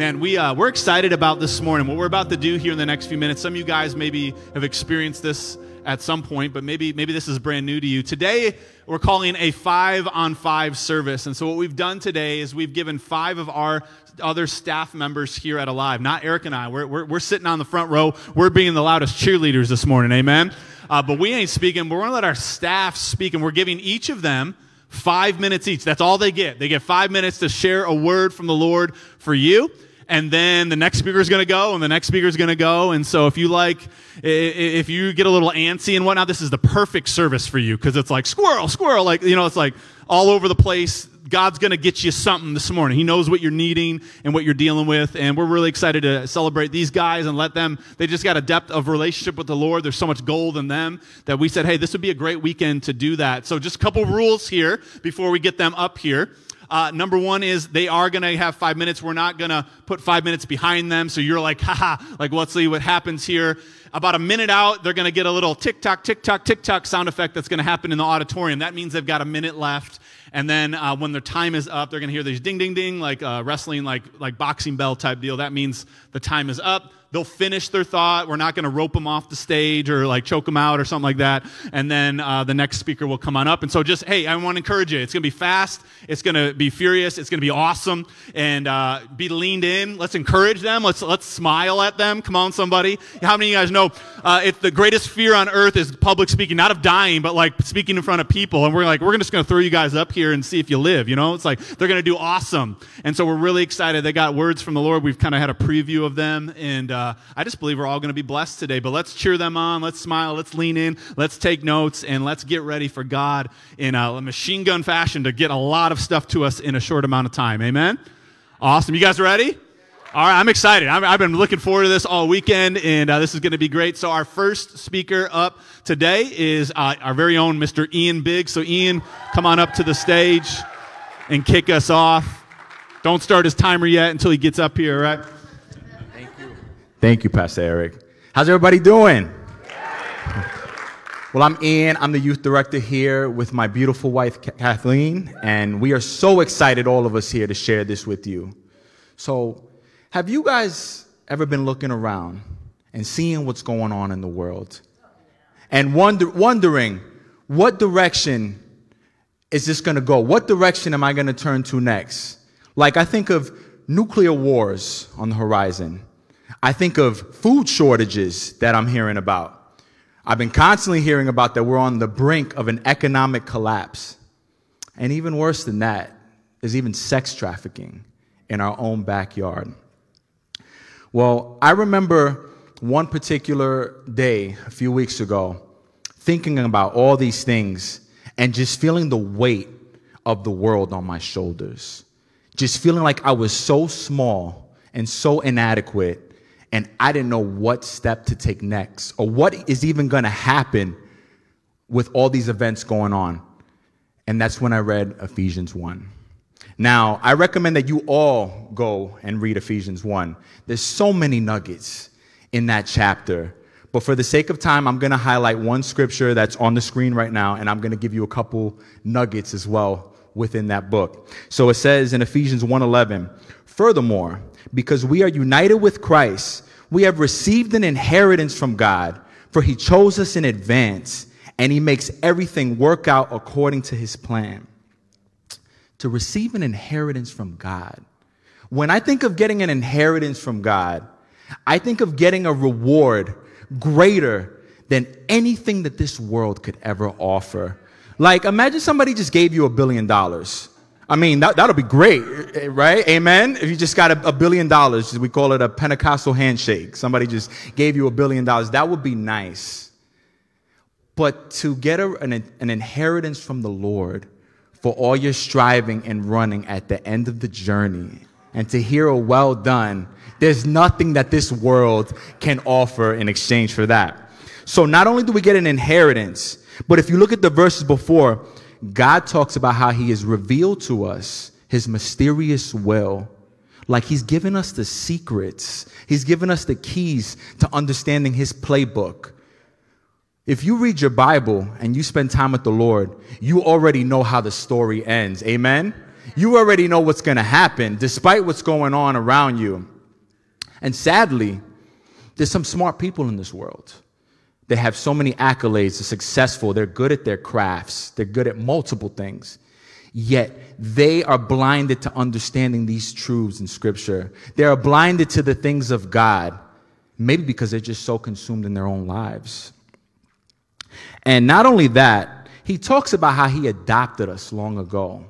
Man, we, uh, we're excited about this morning, what we're about to do here in the next few minutes. Some of you guys maybe have experienced this at some point, but maybe, maybe this is brand new to you. Today, we're calling a five on five service. And so, what we've done today is we've given five of our other staff members here at Alive, not Eric and I. We're, we're, we're sitting on the front row. We're being the loudest cheerleaders this morning. Amen. Uh, but we ain't speaking. We're going to let our staff speak, and we're giving each of them five minutes each. That's all they get. They get five minutes to share a word from the Lord for you and then the next speaker is going to go and the next speaker is going to go. And so if you like if you get a little antsy and whatnot this is the perfect service for you because it's like squirrel squirrel like you know it's like all over the place. God's going to get you something this morning. He knows what you're needing and what you're dealing with and we're really excited to celebrate these guys and let them they just got a depth of relationship with the lord. There's so much gold in them that we said hey this would be a great weekend to do that. So just a couple rules here before we get them up here uh, number one is they are going to have five minutes. We're not going to put five minutes behind them. So you're like, haha, like, let's see what happens here. About a minute out, they're going to get a little tick tock, tick tock, tick tock sound effect that's going to happen in the auditorium. That means they've got a minute left. And then uh, when their time is up, they're going to hear these ding, ding, ding, like uh, wrestling, like, like boxing bell type deal. That means the time is up they'll finish their thought. We're not going to rope them off the stage or like choke them out or something like that. And then uh, the next speaker will come on up. And so just, hey, I want to encourage you. It's going to be fast. It's going to be furious. It's going to be awesome and uh, be leaned in. Let's encourage them. Let's, let's smile at them. Come on, somebody. How many of you guys know uh, it's the greatest fear on earth is public speaking, not of dying, but like speaking in front of people. And we're like, we're just going to throw you guys up here and see if you live. You know, it's like they're going to do awesome. And so we're really excited. They got words from the Lord. We've kind of had a preview of them. And, uh, I just believe we're all going to be blessed today. But let's cheer them on. Let's smile. Let's lean in. Let's take notes. And let's get ready for God in a machine gun fashion to get a lot of stuff to us in a short amount of time. Amen? Awesome. You guys ready? All right, I'm excited. i have been looking forward to this all weekend, and uh, this is going to be great. So, our first speaker up today is uh, our very own Mr. Ian Biggs. So, Ian, come on up to the stage and kick us off. Don't start his timer yet until he gets up here, right? Thank you, Pastor Eric. How's everybody doing? Well, I'm Ian. I'm the youth director here with my beautiful wife, Kathleen, and we are so excited, all of us here, to share this with you. So, have you guys ever been looking around and seeing what's going on in the world and wonder, wondering what direction is this going to go? What direction am I going to turn to next? Like, I think of nuclear wars on the horizon. I think of food shortages that I'm hearing about. I've been constantly hearing about that we're on the brink of an economic collapse. And even worse than that is even sex trafficking in our own backyard. Well, I remember one particular day a few weeks ago thinking about all these things and just feeling the weight of the world on my shoulders. Just feeling like I was so small and so inadequate and I didn't know what step to take next or what is even going to happen with all these events going on. And that's when I read Ephesians 1. Now, I recommend that you all go and read Ephesians 1. There's so many nuggets in that chapter. But for the sake of time, I'm going to highlight one scripture that's on the screen right now, and I'm going to give you a couple nuggets as well within that book. So it says in Ephesians 1:11, "Furthermore, because we are united with Christ, we have received an inheritance from God, for he chose us in advance, and he makes everything work out according to his plan. To receive an inheritance from God. When I think of getting an inheritance from God, I think of getting a reward greater than anything that this world could ever offer. Like, imagine somebody just gave you a billion dollars. I mean, that, that'll be great, right? Amen? If you just got a, a, billion dollars, we call it a Pentecostal handshake. Somebody just gave you a billion dollars. That would be nice. But to get a, an, an inheritance from the Lord for all your striving and running at the end of the journey and to hear a well done, there's nothing that this world can offer in exchange for that. So not only do we get an inheritance, but if you look at the verses before, God talks about how he has revealed to us his mysterious will. Like he's given us the secrets. He's given us the keys to understanding his playbook. If you read your Bible and you spend time with the Lord, you already know how the story ends. Amen? You already know what's going to happen despite what's going on around you. And sadly, there's some smart people in this world. They have so many accolades, they're successful, they're good at their crafts, they're good at multiple things. Yet they are blinded to understanding these truths in Scripture. They are blinded to the things of God, maybe because they're just so consumed in their own lives. And not only that, he talks about how he adopted us long ago.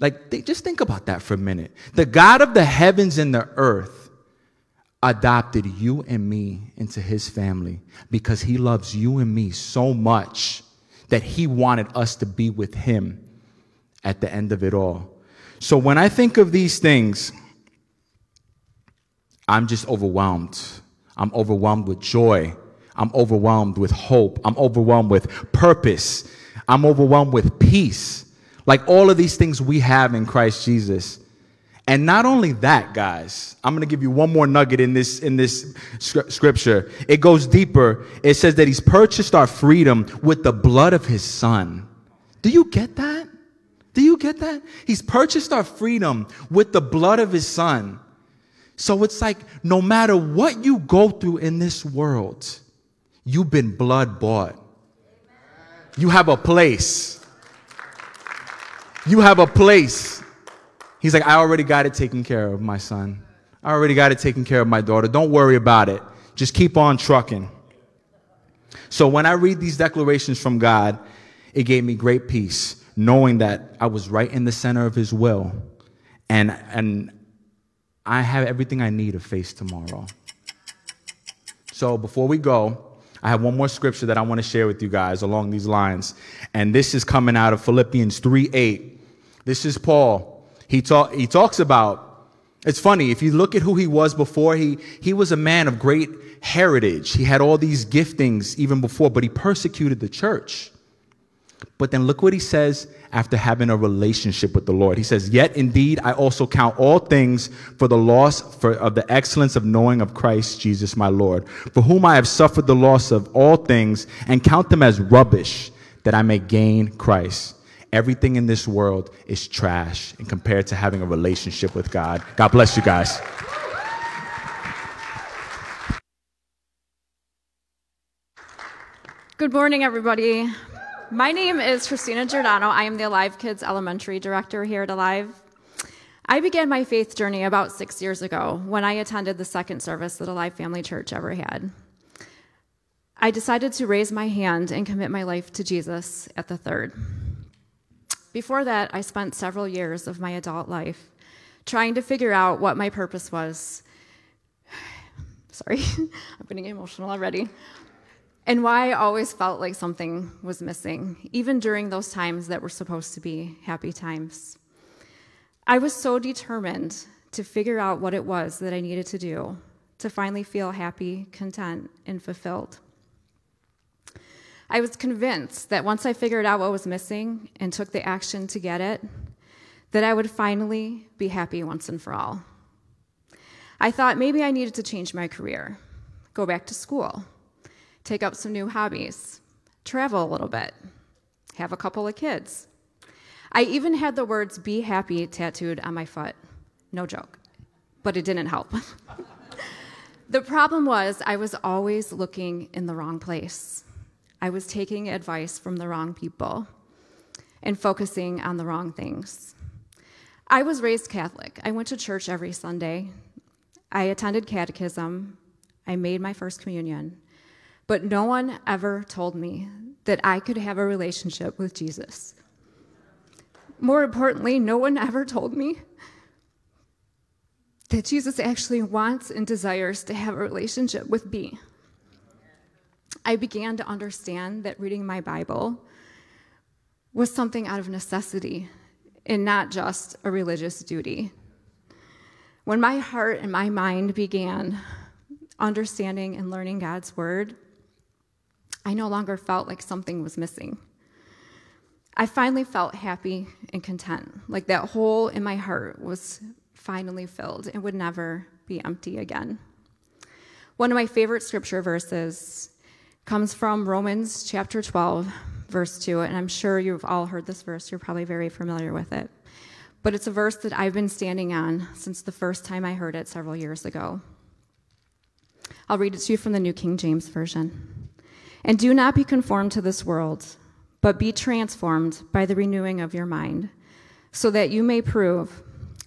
Like, just think about that for a minute. The God of the heavens and the earth adopted you and me into his family because he loves you and me so much that he wanted us to be with him at the end of it all. So when I think of these things, I'm just overwhelmed. I'm overwhelmed with joy. I'm overwhelmed with hope. I'm overwhelmed with purpose. I'm overwhelmed with peace. Like all of these things we have in Christ Jesus. And not only that, guys, I'm going to give you one more nugget in this in this scripture. It goes deeper. It says that he's purchased our freedom with the blood of his son. Do you get that? Do you get that? He's purchased our freedom with the blood of his son. So it's like no matter what you go through in this world, you've been blood bought. You have a place. You have a place. He's like, I already got it taken care of, my son. I already got it taken care of, my daughter. Don't worry about it. Just keep on trucking. So when I read these declarations from God, it gave me great peace, knowing that I was right in the center of His will, and and I have everything I need to face tomorrow. So before we go, I have one more scripture that I want to share with you guys along these lines, and this is coming out of Philippians 3 8. This is Paul. He, talk, he talks about, it's funny, if you look at who he was before, he, he was a man of great heritage. He had all these giftings even before, but he persecuted the church. But then look what he says after having a relationship with the Lord. He says, Yet indeed I also count all things for the loss for, of the excellence of knowing of Christ Jesus my Lord, for whom I have suffered the loss of all things and count them as rubbish that I may gain Christ Everything in this world is trash and compared to having a relationship with God. God bless you guys. Good morning, everybody. My name is Christina Giordano. I am the Alive Kids Elementary Director here at Alive. I began my faith journey about six years ago when I attended the second service that Alive Family Church ever had. I decided to raise my hand and commit my life to Jesus at the third. Before that, I spent several years of my adult life trying to figure out what my purpose was. Sorry, I'm getting emotional already. And why I always felt like something was missing, even during those times that were supposed to be happy times. I was so determined to figure out what it was that I needed to do to finally feel happy, content, and fulfilled. I was convinced that once I figured out what was missing and took the action to get it, that I would finally be happy once and for all. I thought maybe I needed to change my career, go back to school, take up some new hobbies, travel a little bit, have a couple of kids. I even had the words be happy tattooed on my foot. No joke. But it didn't help. the problem was, I was always looking in the wrong place. I was taking advice from the wrong people and focusing on the wrong things. I was raised Catholic. I went to church every Sunday. I attended catechism. I made my first communion. But no one ever told me that I could have a relationship with Jesus. More importantly, no one ever told me that Jesus actually wants and desires to have a relationship with me. I began to understand that reading my Bible was something out of necessity and not just a religious duty. When my heart and my mind began understanding and learning God's word, I no longer felt like something was missing. I finally felt happy and content, like that hole in my heart was finally filled and would never be empty again. One of my favorite scripture verses comes from Romans chapter 12, verse 2. And I'm sure you've all heard this verse, you're probably very familiar with it. but it's a verse that I've been standing on since the first time I heard it several years ago. I'll read it to you from the New King James Version. And do not be conformed to this world, but be transformed by the renewing of your mind, so that you may prove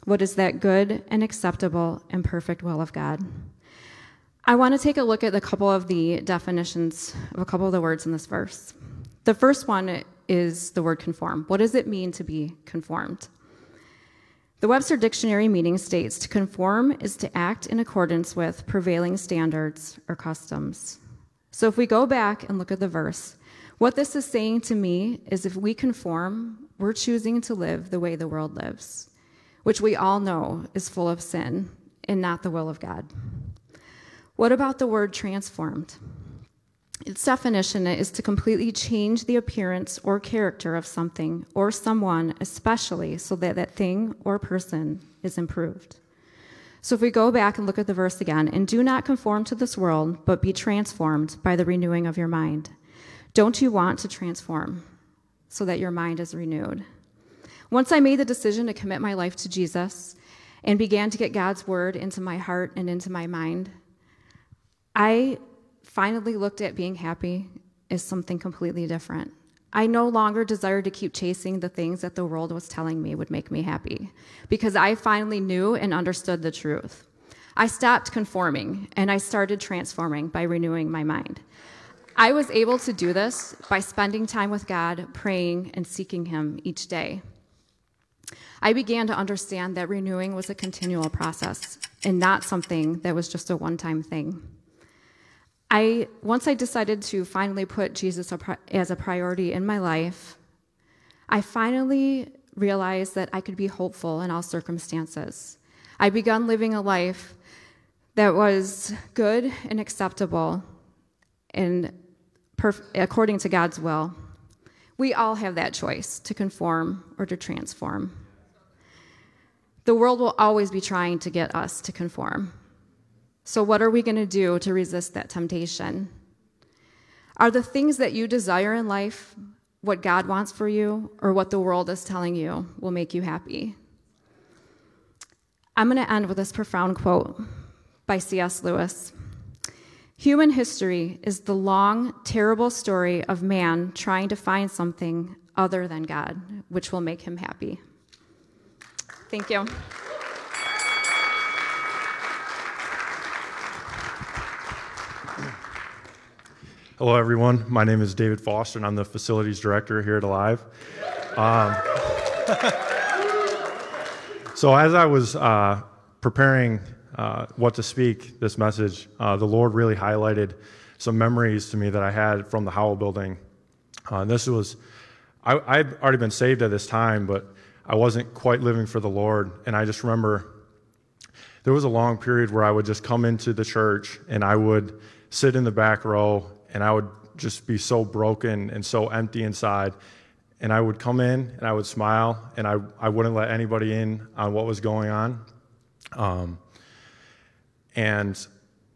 what is that good and acceptable and perfect will of God. I want to take a look at a couple of the definitions of a couple of the words in this verse. The first one is the word conform. What does it mean to be conformed? The Webster Dictionary meaning states to conform is to act in accordance with prevailing standards or customs. So if we go back and look at the verse, what this is saying to me is if we conform, we're choosing to live the way the world lives, which we all know is full of sin and not the will of God. What about the word transformed? Its definition is to completely change the appearance or character of something or someone, especially so that that thing or person is improved. So if we go back and look at the verse again, and do not conform to this world, but be transformed by the renewing of your mind. Don't you want to transform so that your mind is renewed? Once I made the decision to commit my life to Jesus and began to get God's word into my heart and into my mind, I finally looked at being happy as something completely different. I no longer desired to keep chasing the things that the world was telling me would make me happy because I finally knew and understood the truth. I stopped conforming and I started transforming by renewing my mind. I was able to do this by spending time with God, praying, and seeking Him each day. I began to understand that renewing was a continual process and not something that was just a one time thing. I once I decided to finally put Jesus as a priority in my life, I finally realized that I could be hopeful in all circumstances. I began living a life that was good and acceptable and perf- according to God's will. We all have that choice to conform or to transform. The world will always be trying to get us to conform. So, what are we going to do to resist that temptation? Are the things that you desire in life what God wants for you, or what the world is telling you will make you happy? I'm going to end with this profound quote by C.S. Lewis Human history is the long, terrible story of man trying to find something other than God, which will make him happy. Thank you. Hello, everyone. My name is David Foster, and I'm the facilities director here at Alive. Um, so, as I was uh, preparing uh, what to speak this message, uh, the Lord really highlighted some memories to me that I had from the Howell building. Uh, this was, I, I'd already been saved at this time, but I wasn't quite living for the Lord. And I just remember there was a long period where I would just come into the church and I would sit in the back row and I would just be so broken and so empty inside. And I would come in and I would smile and I, I wouldn't let anybody in on what was going on. Um, and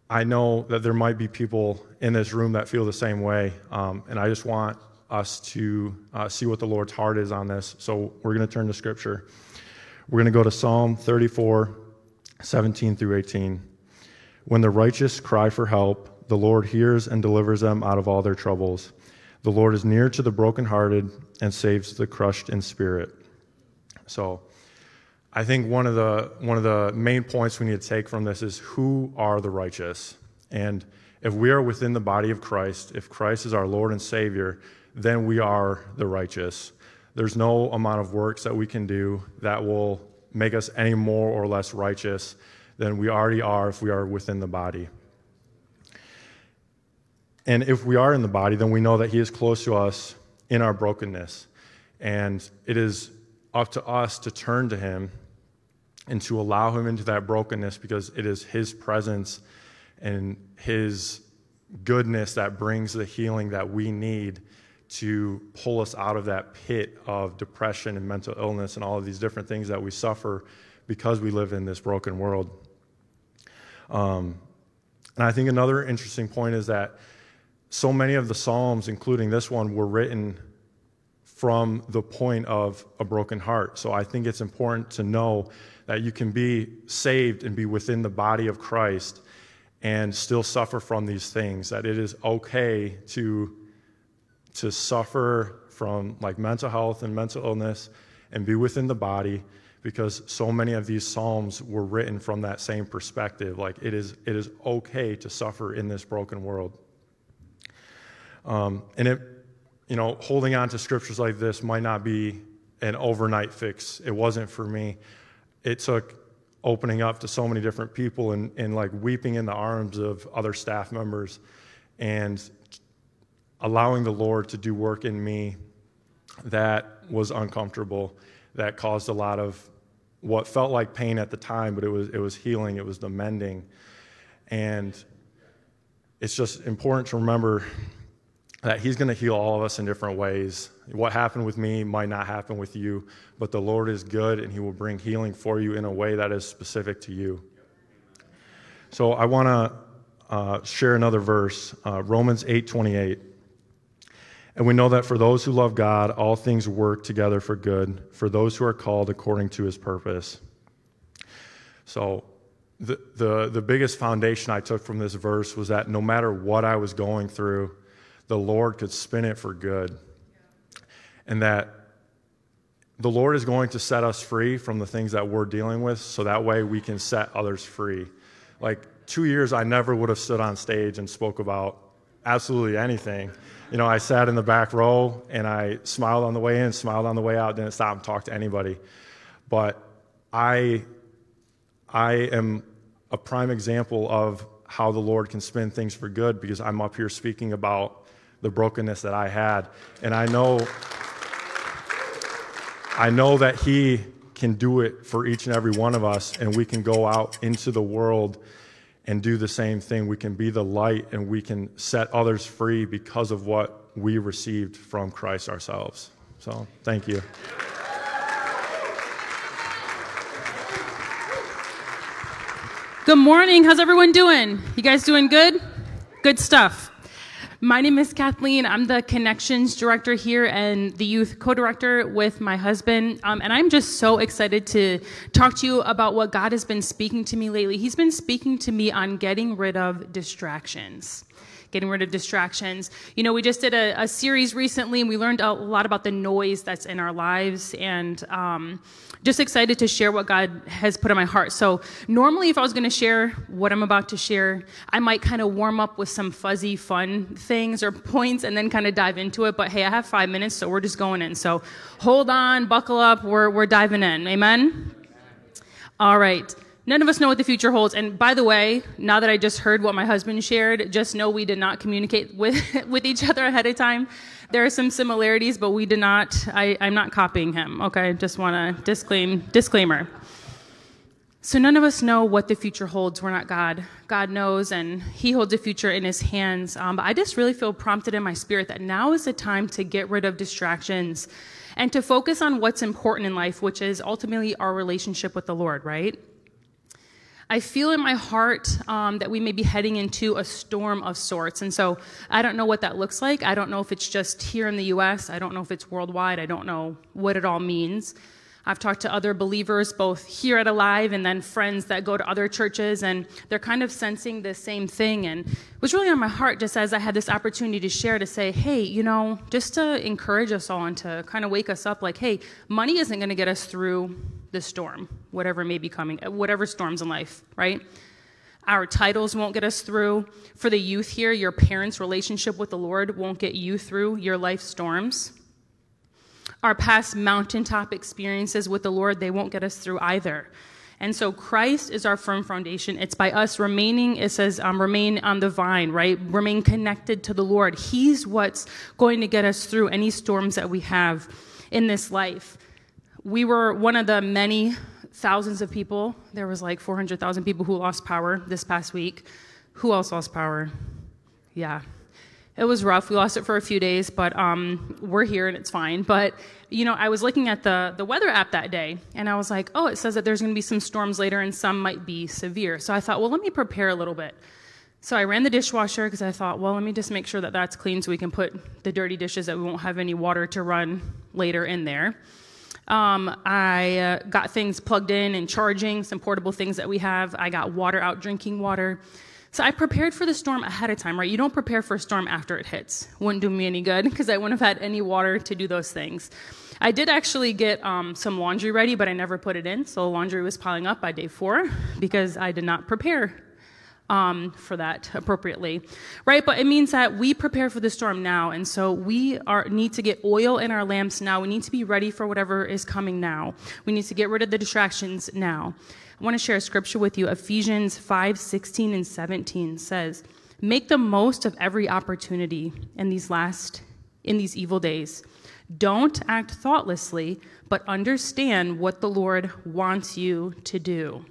I know that there might be people in this room that feel the same way. Um, and I just want us to uh, see what the Lord's heart is on this. So we're going to turn to Scripture. We're going to go to Psalm 34, 17 through 18. When the righteous cry for help, the Lord hears and delivers them out of all their troubles. The Lord is near to the brokenhearted and saves the crushed in spirit. So, I think one of the one of the main points we need to take from this is who are the righteous? And if we are within the body of Christ, if Christ is our Lord and Savior, then we are the righteous. There's no amount of works that we can do that will make us any more or less righteous than we already are if we are within the body. And if we are in the body, then we know that He is close to us in our brokenness. And it is up to us to turn to Him and to allow Him into that brokenness because it is His presence and His goodness that brings the healing that we need to pull us out of that pit of depression and mental illness and all of these different things that we suffer because we live in this broken world. Um, and I think another interesting point is that so many of the Psalms, including this one, were written from the point of a broken heart. So I think it's important to know that you can be saved and be within the body of Christ and still suffer from these things, that it is okay to, to suffer from like mental health and mental illness and be within the body because so many of these psalms were written from that same perspective like it is it is okay to suffer in this broken world um, and it you know holding on to scriptures like this might not be an overnight fix it wasn't for me it took opening up to so many different people and, and like weeping in the arms of other staff members and allowing the Lord to do work in me that was uncomfortable, that caused a lot of what felt like pain at the time, but it was, it was healing, it was the mending. And it's just important to remember that He's going to heal all of us in different ways. What happened with me might not happen with you, but the Lord is good and He will bring healing for you in a way that is specific to you. So I want to uh, share another verse, uh, Romans 8 28. And we know that for those who love God, all things work together for good, for those who are called according to his purpose. So, the, the, the biggest foundation I took from this verse was that no matter what I was going through, the Lord could spin it for good. And that the Lord is going to set us free from the things that we're dealing with so that way we can set others free. Like two years, I never would have stood on stage and spoke about absolutely anything. You know, I sat in the back row and I smiled on the way in, smiled on the way out, didn't stop and talk to anybody. But I, I am a prime example of how the Lord can spin things for good because I'm up here speaking about the brokenness that I had. And I know, I know that He can do it for each and every one of us, and we can go out into the world and do the same thing. We can be the light and we can set others free because of what we received from Christ ourselves. So, thank you. Good morning. How's everyone doing? You guys doing good? Good stuff. My name is Kathleen. I'm the connections director here and the youth co director with my husband. Um, and I'm just so excited to talk to you about what God has been speaking to me lately. He's been speaking to me on getting rid of distractions getting rid of distractions. You know, we just did a, a, series recently and we learned a lot about the noise that's in our lives and um, just excited to share what God has put in my heart. So, normally, if I was going to share what I'm about to share, I might kind of warm up with some fuzzy, fun things or points and then kind of dive into it. But hey, I have five minutes, so we're just going in. So, hold on, buckle up, we're, we're diving in. Amen? All right. None of us know what the future holds. And by the way, now that I just heard what my husband shared, just know we did not communicate with, with each other ahead of time. There are some similarities, but we did not, I, I'm not copying him. Okay, just want to disclaim, disclaimer. So none of us know what the future holds. We're not God. God knows, and He holds the future in His hands. Um, but I just really feel prompted in my spirit that now is the time to get rid of distractions and to focus on what's important in life, which is ultimately our relationship with the Lord, right? I feel in my heart um, that we may be heading into a storm of sorts. And so I don't know what that looks like. I don't know if it's just here in the US. I don't know if it's worldwide. I don't know what it all means. I've talked to other believers, both here at Alive and then friends that go to other churches, and they're kind of sensing the same thing. And it was really on my heart just as I had this opportunity to share to say, hey, you know, just to encourage us all and to kind of wake us up like, hey, money isn't going to get us through the storm, whatever may be coming, whatever storms in life, right? Our titles won't get us through. For the youth here, your parents' relationship with the Lord won't get you through your life storms. Our past mountaintop experiences with the Lord, they won't get us through either. And so Christ is our firm foundation. It's by us remaining, it says, um, remain on the vine, right? Remain connected to the Lord. He's what's going to get us through any storms that we have in this life we were one of the many thousands of people. There was like 400,000 people who lost power this past week. Who else lost power? Yeah. It was rough. We lost it for a few days, but um, we're here and it's fine. But you know, I was looking at the the weather app that day, and I was like, "Oh, it says that there's going to be some storms later, and some might be severe." So I thought, well, let me prepare a little bit. So I ran the dishwasher because I thought, well, let me just make sure that that's clean so we can put the dirty dishes that we won't have any water to run later in there. Um, I uh, got things plugged in and charging, some portable things that we have. I got water out, drinking water. So I prepared for the storm ahead of time, right? You don't prepare for a storm after it hits. Wouldn't do me any good because I wouldn't have had any water to do those things. I did actually get um, some laundry ready, but I never put it in. So laundry was piling up by day four because I did not prepare um, for that appropriately, right? But it means that we prepare for the storm now, and so we are, need to get oil in our lamps now. We need to be ready for whatever is coming now. We need to get rid of the distractions now. I want to share a scripture with you. Ephesians 5 16 and 17 says, Make the most of every opportunity in these last, in these evil days. Don't act thoughtlessly, but understand what the Lord wants you to do.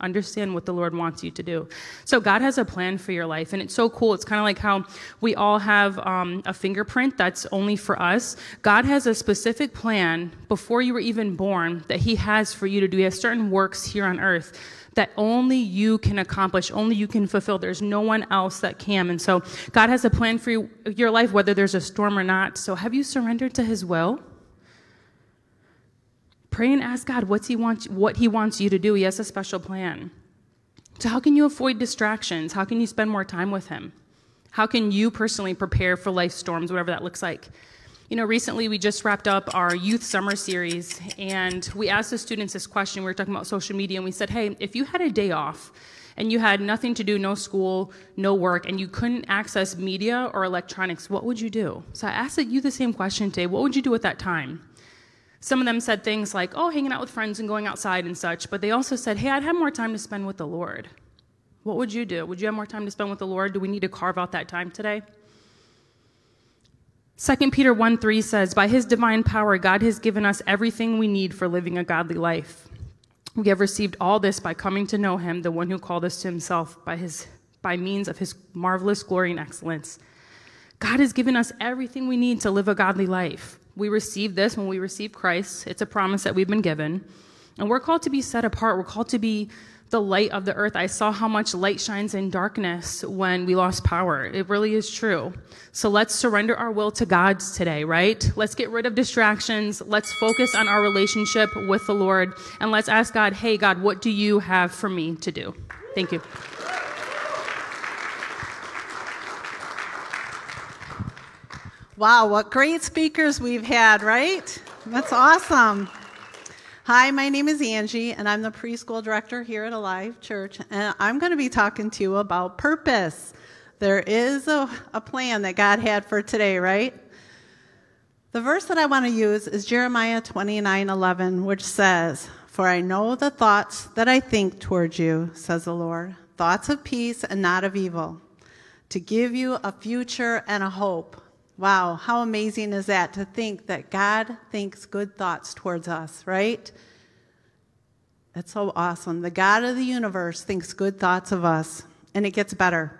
Understand what the Lord wants you to do. So, God has a plan for your life, and it's so cool. It's kind of like how we all have um, a fingerprint that's only for us. God has a specific plan before you were even born that He has for you to do. He has certain works here on earth that only you can accomplish, only you can fulfill. There's no one else that can. And so, God has a plan for you, your life, whether there's a storm or not. So, have you surrendered to His will? Pray and ask God what's he wants, what He wants you to do. He has a special plan. So, how can you avoid distractions? How can you spend more time with Him? How can you personally prepare for life storms, whatever that looks like? You know, recently we just wrapped up our youth summer series, and we asked the students this question. We were talking about social media, and we said, hey, if you had a day off and you had nothing to do, no school, no work, and you couldn't access media or electronics, what would you do? So I asked you the same question today. What would you do at that time? Some of them said things like, oh, hanging out with friends and going outside and such, but they also said, hey, I'd have more time to spend with the Lord. What would you do? Would you have more time to spend with the Lord? Do we need to carve out that time today? 2 Peter 1 3 says, By his divine power, God has given us everything we need for living a godly life. We have received all this by coming to know him, the one who called us to himself by, his, by means of his marvelous glory and excellence. God has given us everything we need to live a godly life. We receive this when we receive Christ. It's a promise that we've been given. And we're called to be set apart. We're called to be the light of the earth. I saw how much light shines in darkness when we lost power. It really is true. So let's surrender our will to God's today, right? Let's get rid of distractions. Let's focus on our relationship with the Lord. And let's ask God, hey, God, what do you have for me to do? Thank you. Wow, what great speakers we've had, right? That's awesome. Hi, my name is Angie, and I'm the preschool director here at Alive Church, and I'm going to be talking to you about purpose. There is a, a plan that God had for today, right? The verse that I want to use is Jeremiah 29 11, which says, For I know the thoughts that I think towards you, says the Lord, thoughts of peace and not of evil, to give you a future and a hope. Wow, how amazing is that to think that God thinks good thoughts towards us, right? That's so awesome. The God of the universe thinks good thoughts of us, and it gets better.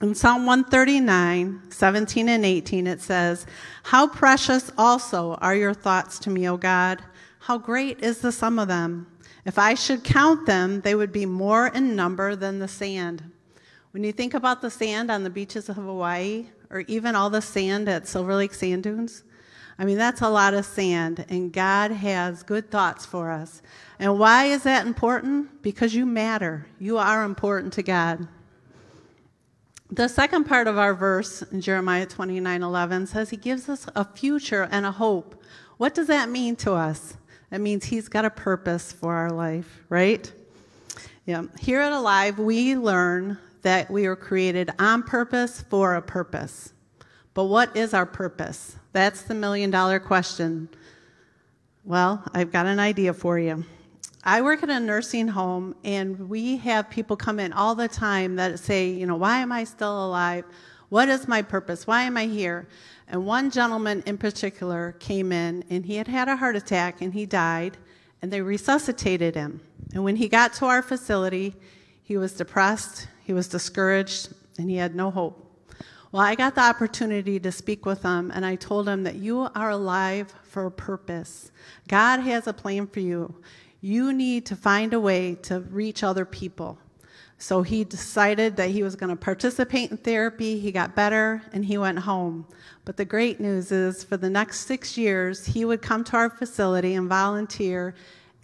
In Psalm 139, 17 and 18, it says, How precious also are your thoughts to me, O God. How great is the sum of them. If I should count them, they would be more in number than the sand. When you think about the sand on the beaches of Hawaii, or even all the sand at Silver Lake Sand Dunes. I mean, that's a lot of sand, and God has good thoughts for us. And why is that important? Because you matter. You are important to God. The second part of our verse in Jeremiah 29 11 says he gives us a future and a hope. What does that mean to us? That means he's got a purpose for our life, right? Yeah. Here at Alive, we learn that we were created on purpose for a purpose. But what is our purpose? That's the million dollar question. Well, I've got an idea for you. I work at a nursing home, and we have people come in all the time that say, you know, why am I still alive? What is my purpose? Why am I here? And one gentleman in particular came in, and he had had a heart attack, and he died, and they resuscitated him. And when he got to our facility, he was depressed, he was discouraged, and he had no hope. Well, I got the opportunity to speak with him, and I told him that you are alive for a purpose. God has a plan for you. You need to find a way to reach other people. So he decided that he was going to participate in therapy. He got better and he went home. But the great news is, for the next six years, he would come to our facility and volunteer,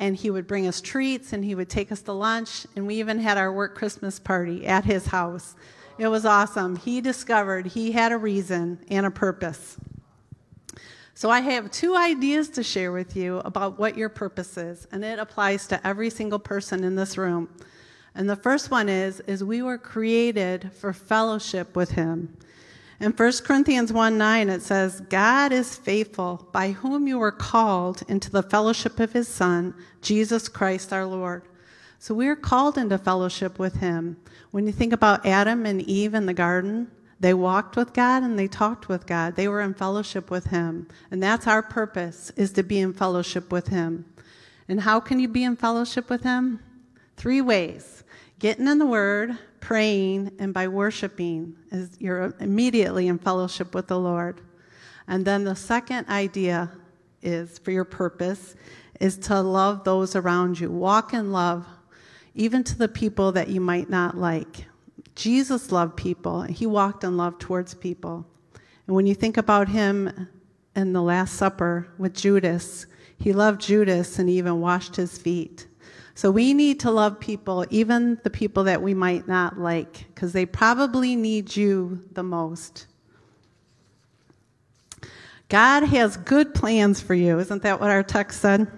and he would bring us treats and he would take us to lunch. And we even had our work Christmas party at his house. It was awesome. He discovered he had a reason and a purpose. So I have two ideas to share with you about what your purpose is, and it applies to every single person in this room. And the first one is is we were created for fellowship with him. In 1 Corinthians 1 9, it says, God is faithful, by whom you were called into the fellowship of his Son, Jesus Christ our Lord. So we're called into fellowship with him. When you think about Adam and Eve in the garden, they walked with God and they talked with God. They were in fellowship with him. And that's our purpose is to be in fellowship with him. And how can you be in fellowship with him? Three ways. Getting in the word, praying, and by worshiping is you're immediately in fellowship with the Lord. And then the second idea is for your purpose is to love those around you. Walk in love, even to the people that you might not like. Jesus loved people, and he walked in love towards people. And when you think about him in the Last Supper with Judas, he loved Judas and even washed his feet. So we need to love people, even the people that we might not like, because they probably need you the most. God has good plans for you. Isn't that what our text said?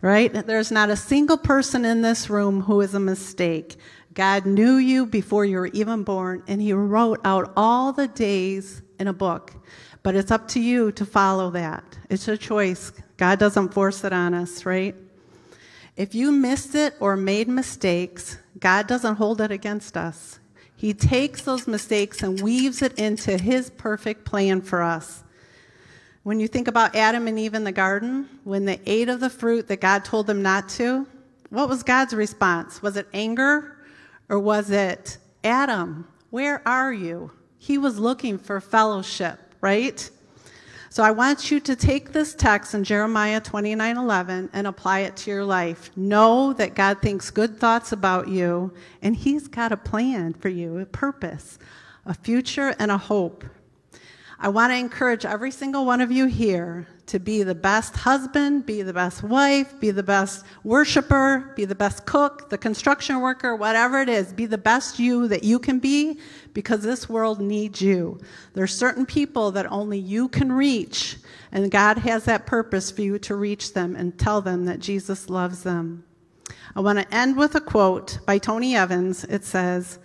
Right? There's not a single person in this room who is a mistake. God knew you before you were even born, and He wrote out all the days in a book. But it's up to you to follow that. It's a choice. God doesn't force it on us, right? If you missed it or made mistakes, God doesn't hold it against us. He takes those mistakes and weaves it into His perfect plan for us. When you think about Adam and Eve in the garden, when they ate of the fruit that God told them not to, what was God's response? Was it anger? Or was it, Adam, where are you? He was looking for fellowship, right? So I want you to take this text in Jeremiah 29 11 and apply it to your life. Know that God thinks good thoughts about you, and He's got a plan for you, a purpose, a future, and a hope. I want to encourage every single one of you here to be the best husband, be the best wife, be the best worshiper, be the best cook, the construction worker, whatever it is. Be the best you that you can be because this world needs you. There's certain people that only you can reach, and God has that purpose for you to reach them and tell them that Jesus loves them. I want to end with a quote by Tony Evans. It says,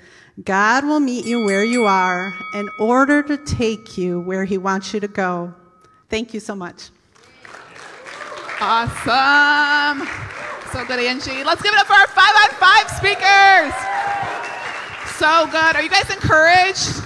God will meet you where you are in order to take you where he wants you to go. Thank you so much. Awesome. So good, Angie. Let's give it up for our five on five speakers. So good. Are you guys encouraged?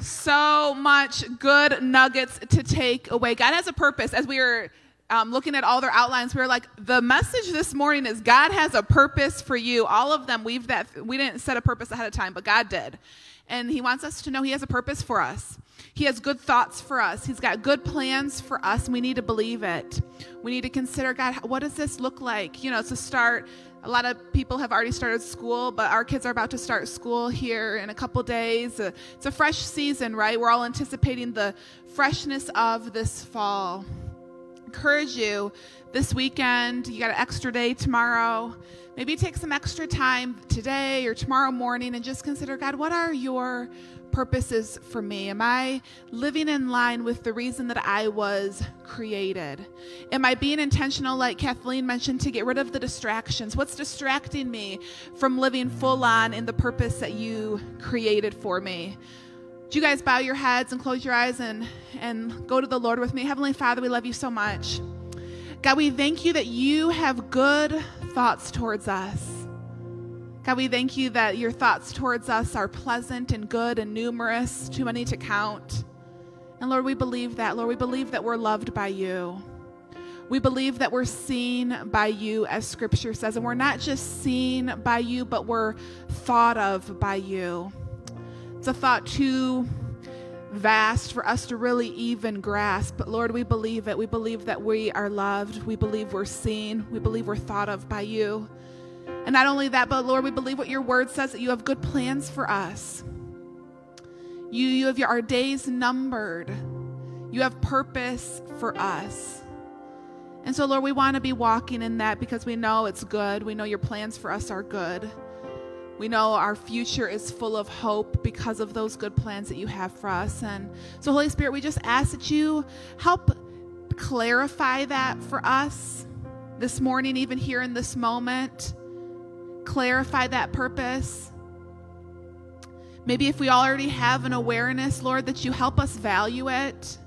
So much good nuggets to take away. God has a purpose. As we were um, looking at all their outlines, we were like, the message this morning is God has a purpose for you. All of them, we've that we didn't set a purpose ahead of time, but God did, and He wants us to know He has a purpose for us. He has good thoughts for us. He's got good plans for us, we need to believe it. We need to consider God, what does this look like? You know, to start. A lot of people have already started school, but our kids are about to start school here in a couple days. It's a fresh season, right? We're all anticipating the freshness of this fall. Encourage you this weekend. You got an extra day tomorrow. Maybe take some extra time today or tomorrow morning and just consider God, what are your purposes for me? Am I living in line with the reason that I was created? Am I being intentional, like Kathleen mentioned, to get rid of the distractions? What's distracting me from living full on in the purpose that you created for me? You guys bow your heads and close your eyes and, and go to the Lord with me? Heavenly Father, we love you so much. God, we thank you that you have good thoughts towards us. God, we thank you that your thoughts towards us are pleasant and good and numerous, too many to count. And Lord, we believe that. Lord, we believe that we're loved by you. We believe that we're seen by you, as scripture says. And we're not just seen by you, but we're thought of by you. It's a thought too vast for us to really even grasp. But Lord, we believe it. We believe that we are loved. We believe we're seen. We believe we're thought of by you. And not only that, but Lord, we believe what your word says that you have good plans for us. You, you have your, our days numbered. You have purpose for us. And so, Lord, we want to be walking in that because we know it's good. We know your plans for us are good. We know our future is full of hope because of those good plans that you have for us. And so, Holy Spirit, we just ask that you help clarify that for us this morning, even here in this moment. Clarify that purpose. Maybe if we already have an awareness, Lord, that you help us value it.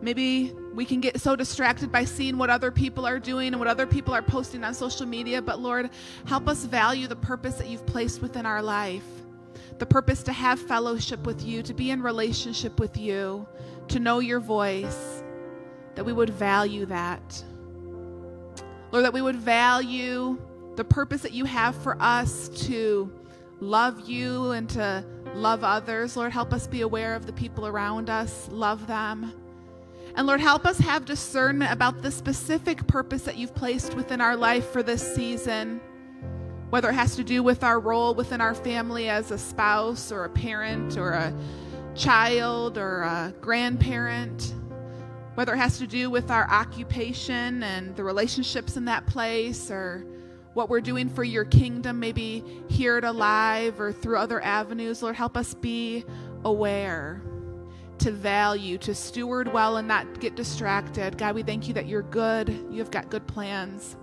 Maybe we can get so distracted by seeing what other people are doing and what other people are posting on social media. But Lord, help us value the purpose that you've placed within our life the purpose to have fellowship with you, to be in relationship with you, to know your voice, that we would value that. Lord, that we would value the purpose that you have for us to love you and to love others. Lord, help us be aware of the people around us, love them. And Lord, help us have discernment about the specific purpose that you've placed within our life for this season, whether it has to do with our role within our family as a spouse or a parent or a child or a grandparent, whether it has to do with our occupation and the relationships in that place or what we're doing for your kingdom, maybe here at Alive or through other avenues. Lord, help us be aware to value, to steward well and not get distracted. God, we thank you that you're good. You've got good plans.